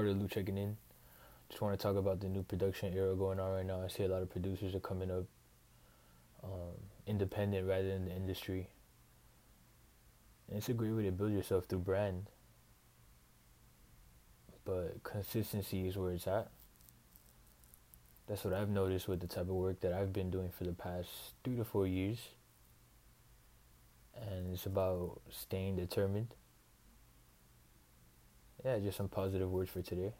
Carter checking in. Just want to talk about the new production era going on right now. I see a lot of producers are coming up um, independent rather than the industry. And it's a great way to build yourself through brand. But consistency is where it's at. That's what I've noticed with the type of work that I've been doing for the past three to four years. And it's about staying determined. Yeah, just some positive words for today.